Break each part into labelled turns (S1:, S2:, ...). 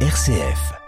S1: RCF.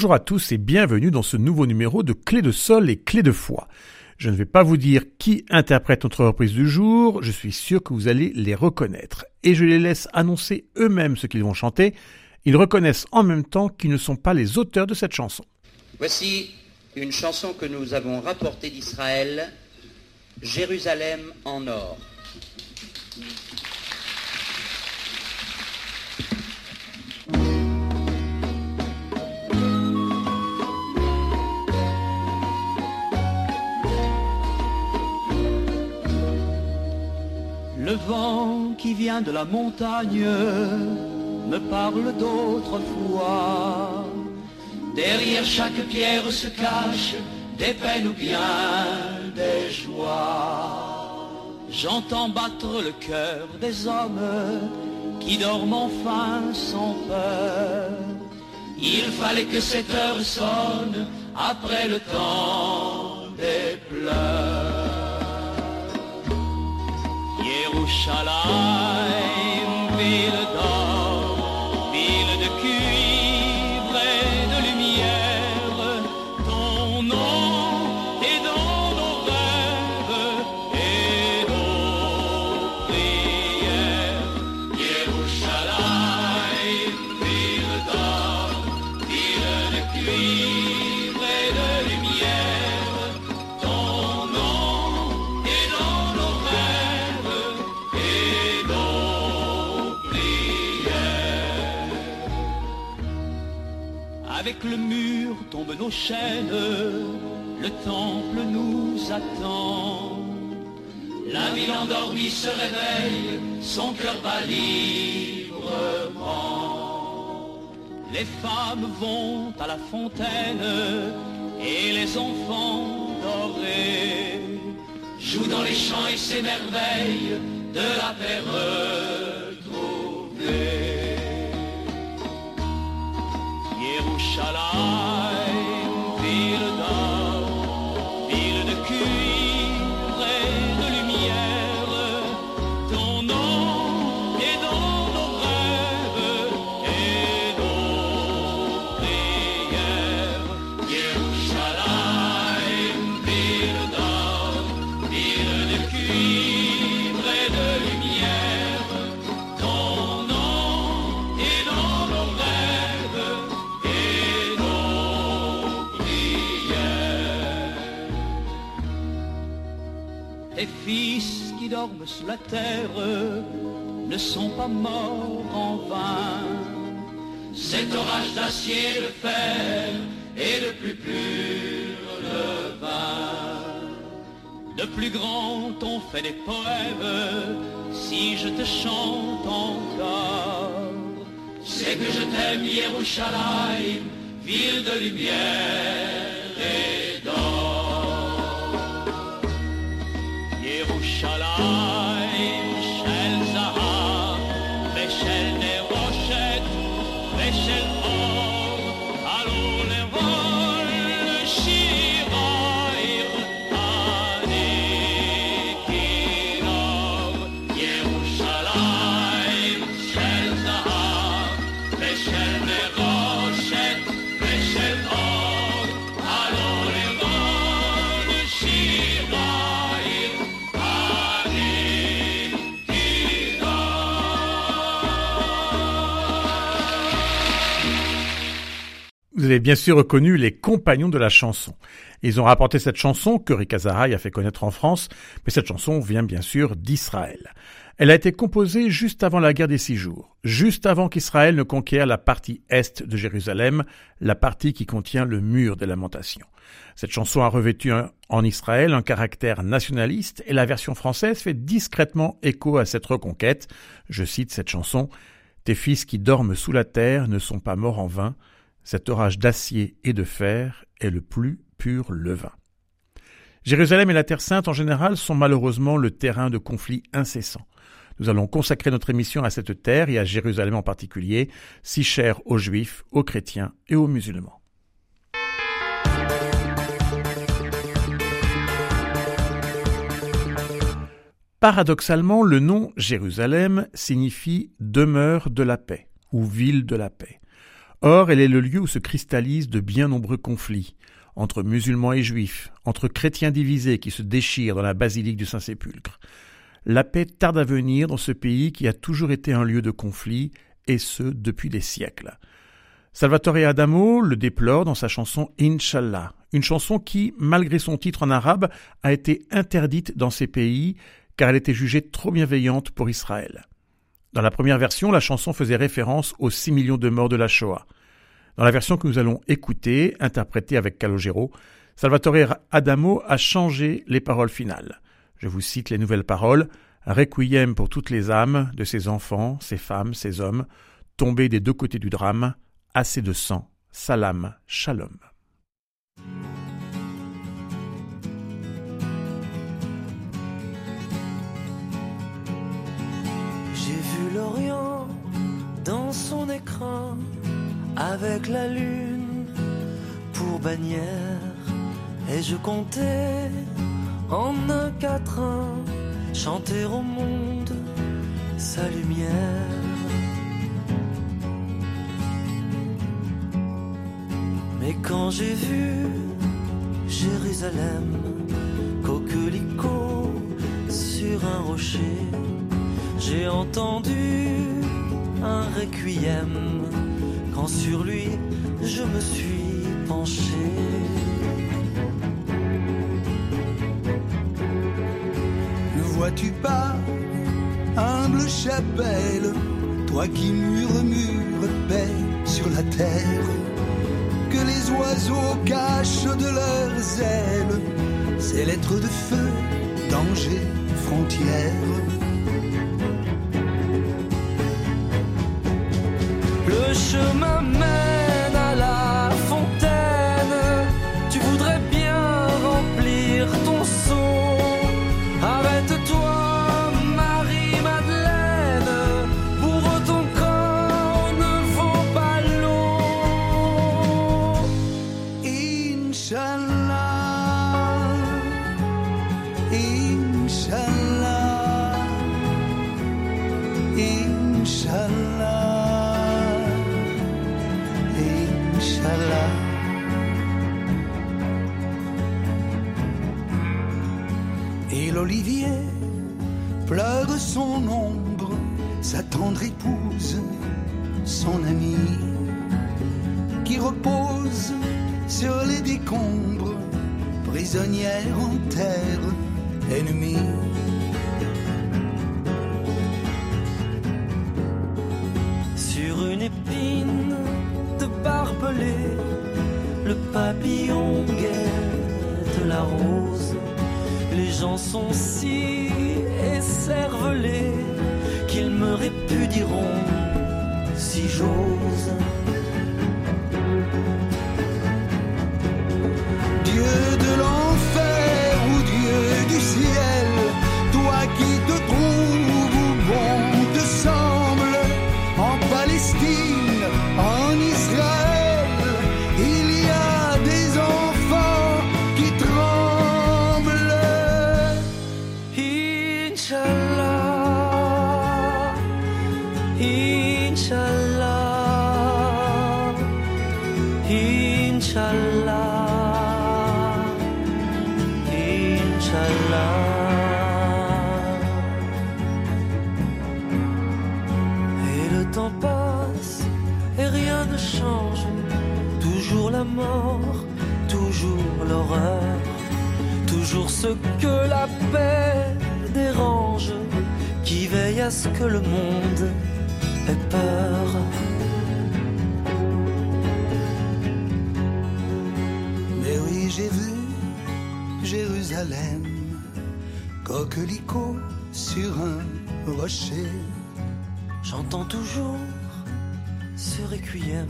S1: Bonjour à tous et bienvenue dans ce nouveau numéro de Clé de Sol et Clé de Foi. Je ne vais pas vous dire qui interprète notre reprise du jour, je suis sûr que vous allez les reconnaître. Et je les laisse annoncer eux-mêmes ce qu'ils vont chanter. Ils reconnaissent en même temps qu'ils ne sont pas les auteurs de cette chanson.
S2: Voici une chanson que nous avons rapportée d'Israël, Jérusalem en or.
S3: Le vent qui vient de la montagne me parle d'autrefois. Derrière chaque pierre se cachent des peines ou bien des joies. J'entends battre le cœur des hommes qui dorment enfin sans peur. Il fallait que cette heure sonne après le temps des pleurs. Yerushalayim, nos chaînes, le temple nous attend. La ville endormie se réveille, son cœur bat librement. Les femmes vont à la fontaine et les enfants dorés jouent dans les champs et s'émerveillent de la paix la terre ne sont pas morts en vain. Cet orage d'acier, de fer et de plus pur le vin. De plus grand on fait des poèmes si je te chante encore. C'est que je t'aime Yerushalayim, ville de lumière
S1: avez bien sûr reconnu les compagnons de la chanson. Ils ont rapporté cette chanson que Rick a fait connaître en France, mais cette chanson vient bien sûr d'Israël. Elle a été composée juste avant la guerre des six jours, juste avant qu'Israël ne conquiert la partie est de Jérusalem, la partie qui contient le mur des lamentations. Cette chanson a revêtu en Israël un caractère nationaliste et la version française fait discrètement écho à cette reconquête. Je cite cette chanson Tes fils qui dorment sous la terre ne sont pas morts en vain. Cet orage d'acier et de fer est le plus pur levain. Jérusalem et la Terre Sainte en général sont malheureusement le terrain de conflits incessants. Nous allons consacrer notre émission à cette terre et à Jérusalem en particulier, si chère aux juifs, aux chrétiens et aux musulmans. Paradoxalement, le nom Jérusalem signifie demeure de la paix ou ville de la paix. Or, elle est le lieu où se cristallisent de bien nombreux conflits entre musulmans et juifs, entre chrétiens divisés qui se déchirent dans la basilique du Saint-Sépulcre. La paix tarde à venir dans ce pays qui a toujours été un lieu de conflit, et ce depuis des siècles. Salvatore Adamo le déplore dans sa chanson Inshallah, une chanson qui, malgré son titre en arabe, a été interdite dans ces pays car elle était jugée trop bienveillante pour Israël. Dans la première version, la chanson faisait référence aux 6 millions de morts de la Shoah. Dans la version que nous allons écouter, interprétée avec Calogero, Salvatore Adamo a changé les paroles finales. Je vous cite les nouvelles paroles. Requiem pour toutes les âmes de ces enfants, ces femmes, ces hommes, tombés des deux côtés du drame, assez de sang, salam, shalom.
S4: l'Orient dans son écran avec la lune pour bannière et je comptais en un quatrain chanter au monde sa lumière. Mais quand j'ai vu Jérusalem, coquelicot sur un rocher, j'ai entendu un requiem quand sur lui je me suis penché.
S5: Ne vois-tu pas, humble chapelle, toi qui murmures paix sur la terre, que les oiseaux cachent de leurs ailes ces lettres de feu, danger, frontières
S4: Le chemin mène
S5: l'olivier pleure son ombre, sa tendre épouse, son amie, qui repose sur les décombres, prisonnière en terre ennemie.
S4: Sur une épine de barbelé, le papillon gens sont si écervelés qu'ils me répudieront si j'ose.
S6: Coquelicot sur un rocher.
S7: J'entends toujours ce requiem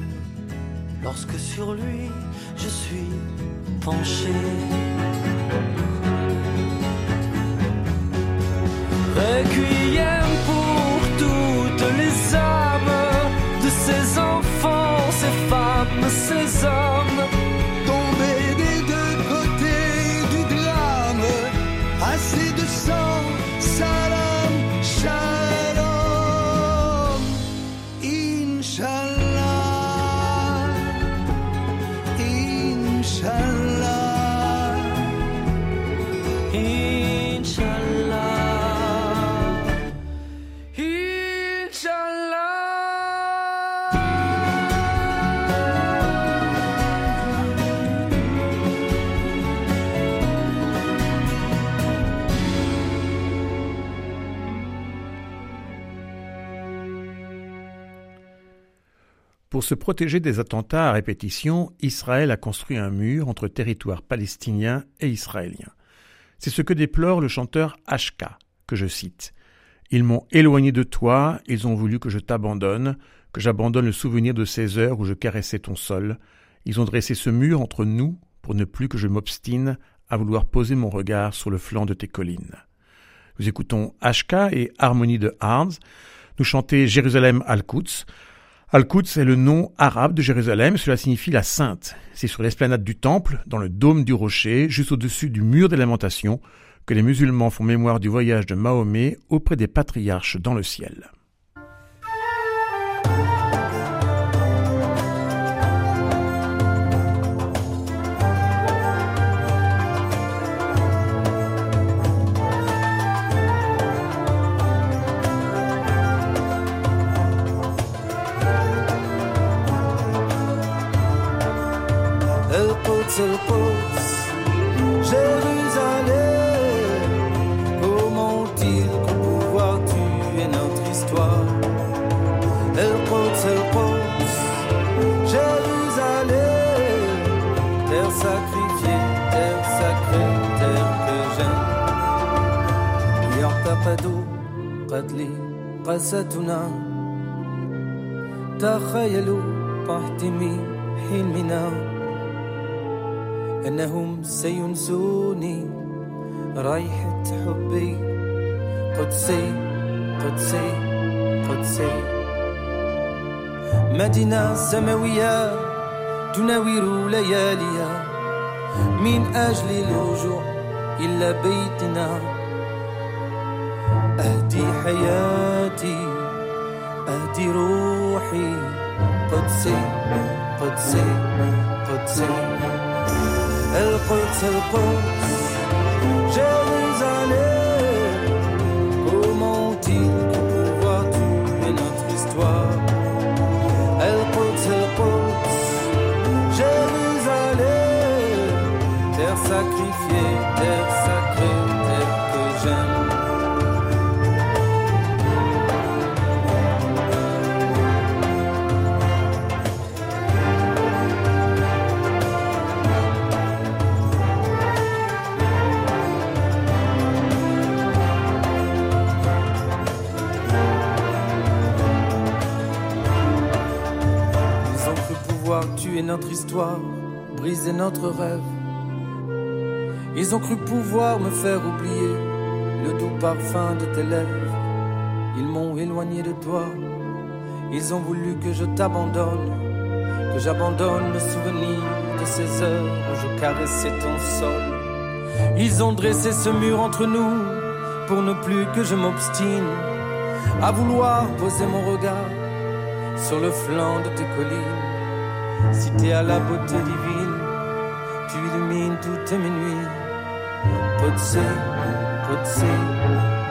S7: lorsque sur lui je suis penché. Requiem Pour
S1: se protéger des attentats à répétition, Israël a construit un mur entre territoires palestiniens et israéliens. C'est ce que déplore le chanteur Ashka, que je cite. Ils m'ont éloigné de toi, ils ont voulu que je t'abandonne, que j'abandonne le souvenir de ces heures où je caressais ton sol. Ils ont dressé ce mur entre nous pour ne plus que je m'obstine à vouloir poser mon regard sur le flanc de tes collines. Nous écoutons Ashka et Harmonie de Harnes nous chanter Jérusalem Al-Quds. Al-Quds est le nom arabe de Jérusalem, cela signifie la sainte. C'est sur l'esplanade du temple, dans le dôme du rocher, juste au-dessus du mur des lamentations, que les musulmans font mémoire du voyage de Mahomet auprès des patriarches dans le ciel.
S7: قستنا تخيلوا تحتمي حلمنا. إنهم سينسوني رايحة حبي. قدسي قدسي قدسي. مدينة سماوية تناور لياليها. من أجل الرجوع إلى بيتنا. أهدي حياتي أهدي روحي. قدسي قدسي قدسي القدس القدس Jérusalem notre histoire, briser notre rêve. Ils ont cru pouvoir me faire oublier le doux parfum de tes lèvres. Ils m'ont éloigné de toi. Ils ont voulu que je t'abandonne, que j'abandonne le souvenir de ces heures où je caressais ton sol. Ils ont dressé ce mur entre nous pour ne plus que je m'obstine à vouloir poser mon regard sur le flanc de tes collines. Si t'es à la beauté divine, tu illumines toutes mes nuits. Qudsé, Qudsé,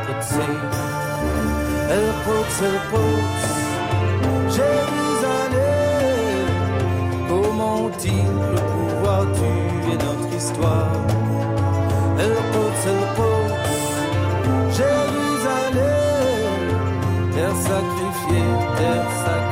S7: Qudsé. El Quds, El Quds, Jérusalem. Comment il peut
S4: pouvoir, tu es notre histoire? El Quds, El Quds, Jérusalem, terre sacrifiée, terre sacrée,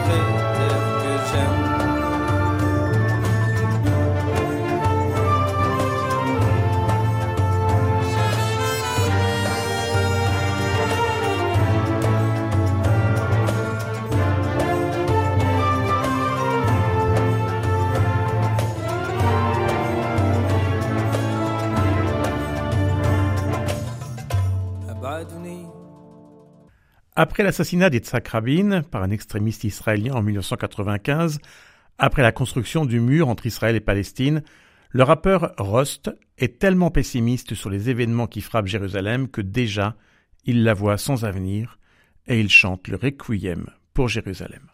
S1: Après l'assassinat d'Yitzhak Rabin par un extrémiste israélien en 1995, après la construction du mur entre Israël et Palestine, le rappeur Rost est tellement pessimiste sur les événements qui frappent Jérusalem que déjà il la voit sans avenir et il chante le requiem pour Jérusalem.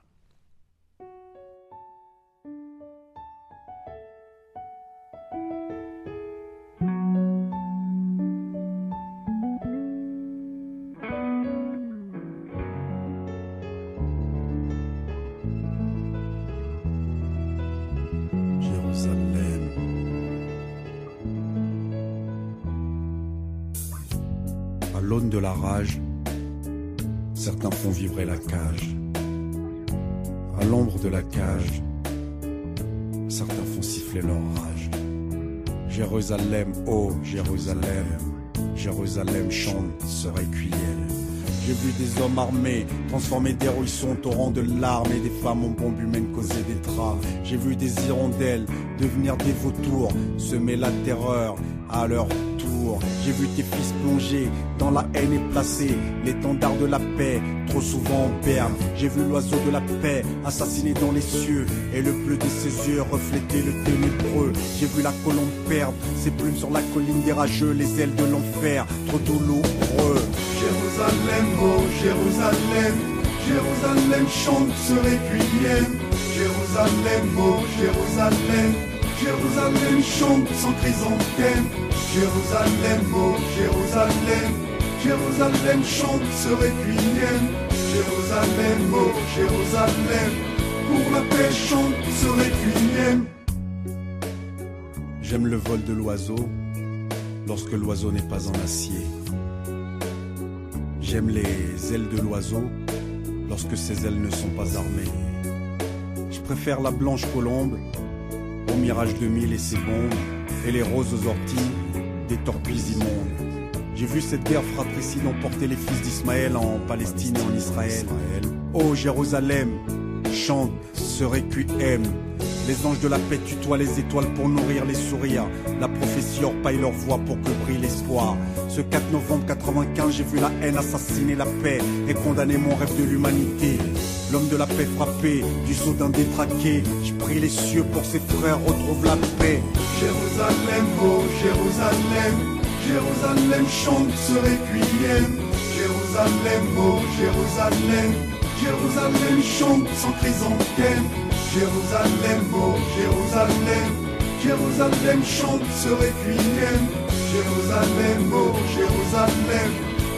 S8: Jérusalem, oh Jérusalem, Jérusalem chante ce requiem. J'ai vu des hommes armés transformer des ruisseaux en torrents de larmes et des femmes en bombes humaines causer des drames. J'ai vu des hirondelles devenir des vautours, semer la terreur à leur tour. J'ai vu tes fils plonger dans la haine et placer l'étendard de la paix, trop souvent en berne. J'ai vu l'oiseau de la paix assassiné dans les cieux et le bleu de ses yeux refléter le ténébreux. J'ai vu la colombe perdre ses plumes sur la colline des rageux, les ailes de l'enfer, trop douloureux.
S5: Jérusalem, Jérusalem, Jérusalem chante ce requiem. Jérusalem, oh Jérusalem, Jérusalem chante son chrysanthème. Jérusalem, oh Jérusalem, Jérusalem chante ce requiem. Jérusalem, oh Jérusalem, pour la paix chante ce.
S8: J'aime le vol de l'oiseau lorsque l'oiseau n'est pas en acier. J'aime les ailes de l'oiseau lorsque ses ailes ne sont pas armées. Je préfère la blanche colombe au mirage de mille et ses bombes et les roses aux orties des torpilles immondes. J'ai vu cette guerre fratricide emporter les fils d'Ismaël en Palestine et en Israël. Oh Jérusalem, chante ce requiem. Les anges de la paix tutoient les étoiles pour nourrir les sourires. La prophétie paille leur voix pour que brille l'espoir. Ce 4 novembre 95, j'ai vu la haine assassiner la paix et condamner mon rêve de l'humanité. L'homme de la paix frappé du saut d'un détraqué. Je prie les cieux pour ses frères retrouvent la paix.
S5: Jérusalem, oh Jérusalem, Jérusalem chante ce requiem. Jérusalem, oh Jérusalem, Jérusalem chante son chrysanthème. Jérusalem, oh Jérusalem, Jérusalem chante ce requiem. Jérusalem, oh Jérusalem,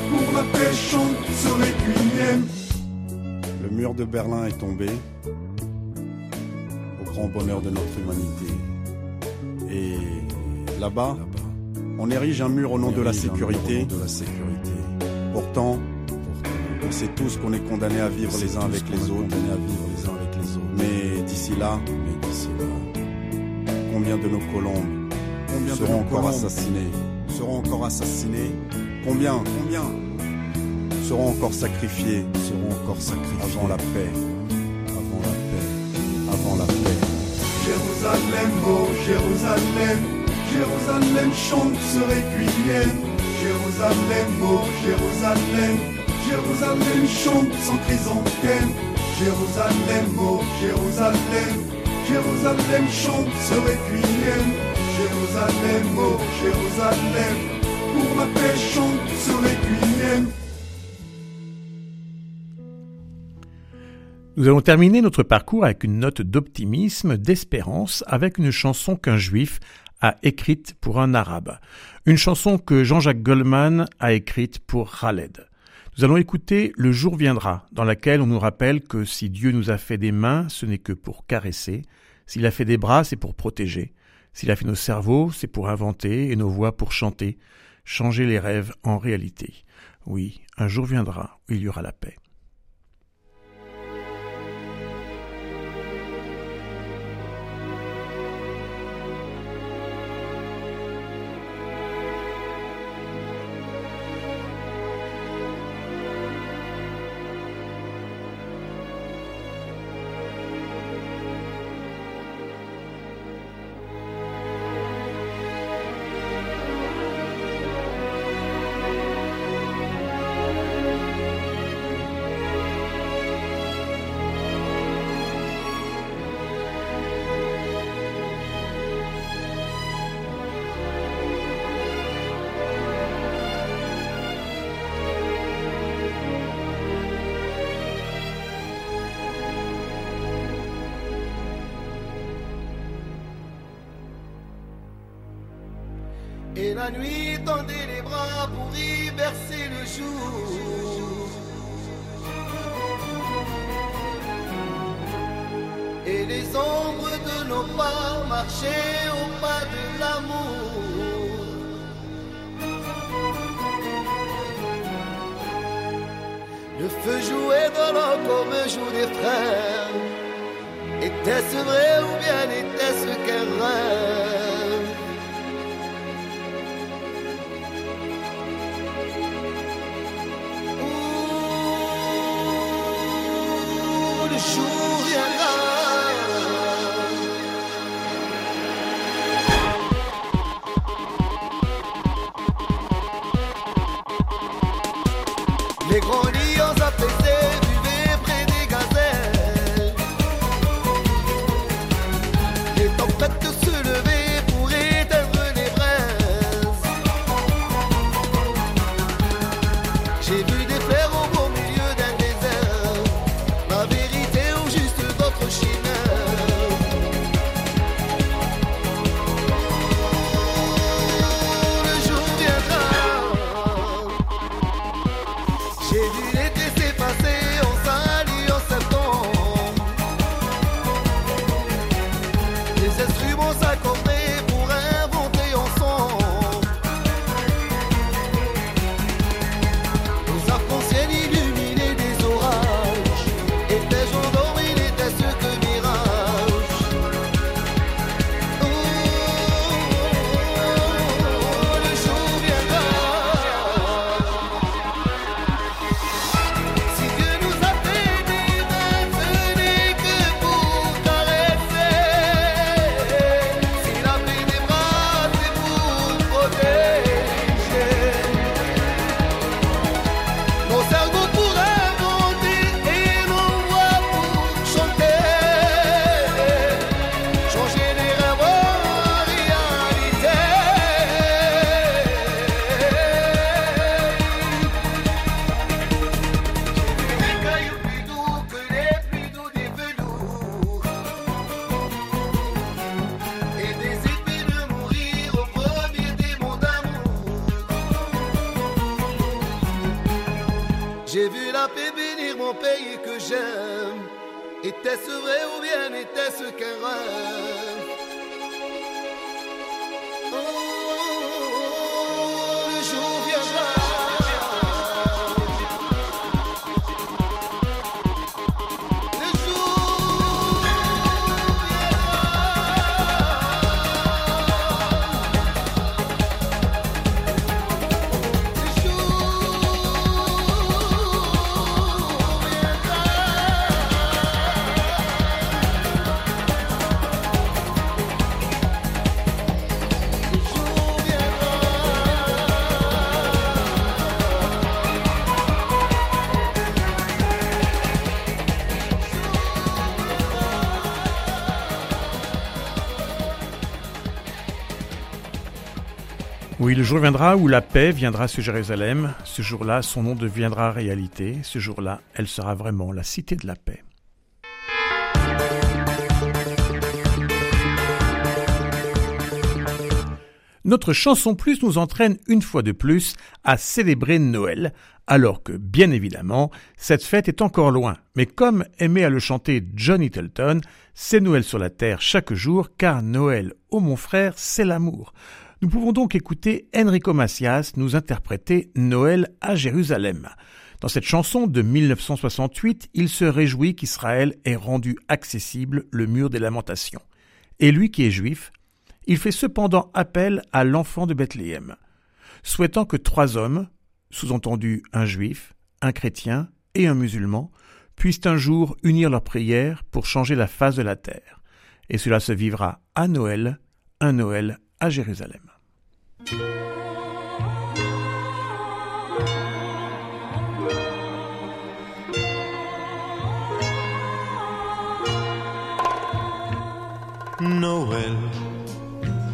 S5: pour la paix chante ce requiem.
S8: Le mur de Berlin est tombé au grand bonheur de notre humanité. Et là-bas, on érige un mur au nom de la sécurité. Pourtant, on sait tous qu'on est condamnés à vivre les uns avec les autres. Mais d'ici là, combien de nos colombes seront encore assassinés Seront encore assassinés Combien? Combien? Seront encore sacrifiés Seront encore sacrifiés avant la paix. Avant la paix. Avant la paix.
S5: Jérusalem, oh Jérusalem, Jérusalem chante ce requiem. Jérusalem, oh Jérusalem, Jérusalem chante son chrysanthème. Jérusalem, oh Jérusalem, Jérusalem chante ce requiem. Jérusalem, oh Jérusalem, pour la paix chante ce requiem.
S1: Nous allons terminer notre parcours avec une note d'optimisme, d'espérance, avec une chanson qu'un juif a écrite pour un arabe. Une chanson que Jean-Jacques Goldman a écrite pour Khaled. Nous allons écouter Le jour viendra, dans laquelle on nous rappelle que si Dieu nous a fait des mains, ce n'est que pour caresser, s'il a fait des bras, c'est pour protéger, s'il a fait nos cerveaux, c'est pour inventer, et nos voix pour chanter, changer les rêves en réalité. Oui, un jour viendra où il y aura la paix.
S9: la nuit tendait les bras pour y bercer le jour. Et les ombres de nos pas marchaient au pas de l'amour. Le feu jouait dans l'eau comme joue des frères. Était-ce vrai ou bien était-ce qu'un rêve? Le jour viendra
S1: où la paix viendra sur Jérusalem. Ce jour-là, son nom deviendra réalité. Ce jour-là, elle sera vraiment la cité de la paix. Notre chanson plus nous entraîne une fois de plus à célébrer Noël, alors que, bien évidemment, cette fête est encore loin. Mais comme aimait à le chanter John Littleton, c'est Noël sur la terre chaque jour, car Noël, ô mon frère, c'est l'amour. Nous pouvons donc écouter Enrico Macias nous interpréter Noël à Jérusalem. Dans cette chanson de 1968, il se réjouit qu'Israël ait rendu accessible le mur des lamentations. Et lui qui est juif, il fait cependant appel à l'enfant de Bethléem, souhaitant que trois hommes, sous-entendu un juif, un chrétien et un musulman, puissent un jour unir leurs prières pour changer la face de la terre. Et cela se vivra à Noël, un Noël à Jérusalem.
S10: Noël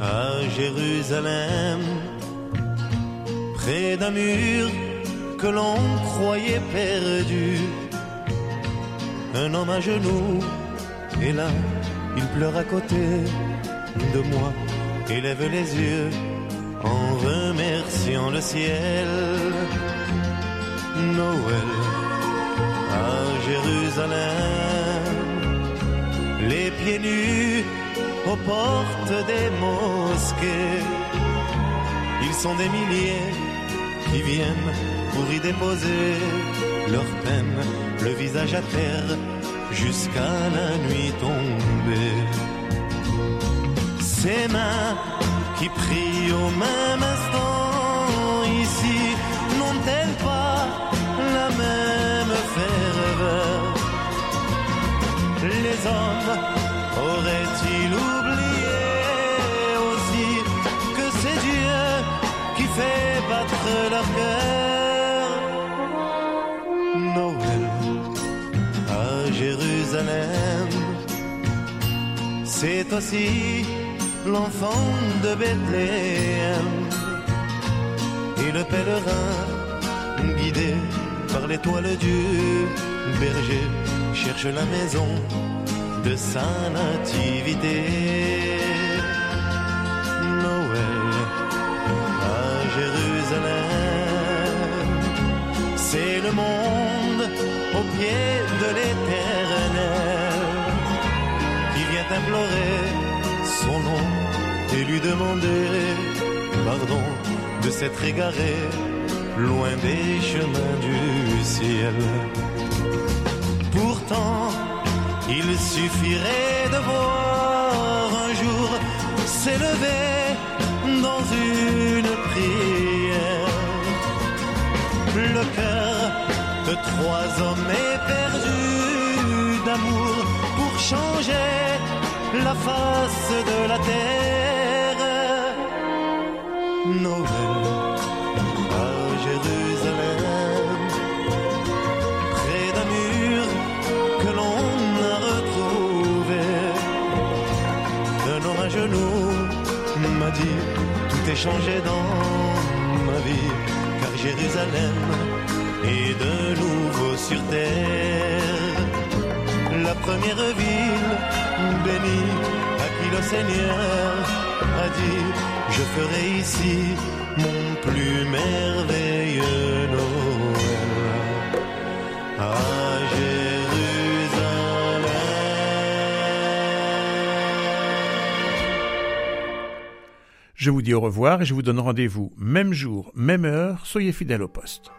S10: à Jérusalem, près d'un mur que l'on croyait perdu. Un homme à genoux, et là, il pleure à côté de moi, élève les yeux en remerciant le ciel. Noël à Jérusalem, les pieds nus aux portes des mosquées. Ils sont des milliers qui viennent pour y déposer leur peine, le visage à terre jusqu'à la nuit tombée. Ces mains qui prient au même instant. Ici n'ont-elles pas la même ferveur? Les hommes auraient-ils oublié aussi que c'est Dieu qui fait battre leur cœur? Noël à Jérusalem, c'est aussi l'enfant de Bethléem et le pèlerin guidé par l'étoile du berger cherche la maison de sa nativité. Noël à Jérusalem, c'est le monde au pied de l'éternel qui vient implorer et lui demander pardon de s'être égaré loin des chemins du ciel. Pourtant, il suffirait de voir un jour s'élever dans une prière le cœur de trois hommes éperdus d'amour pour changer la face de la terre. Noël à Jérusalem, près d'un mur que l'on a retrouvé. Un homme à genoux m'a dit tout est changé dans ma vie, car Jérusalem est de nouveau sur terre. La première ville bénie à qui le Seigneur Je ferai ici mon plus merveilleux Noël.
S1: Je vous dis au revoir et je vous donne rendez-vous même jour, même heure, soyez fidèles au poste.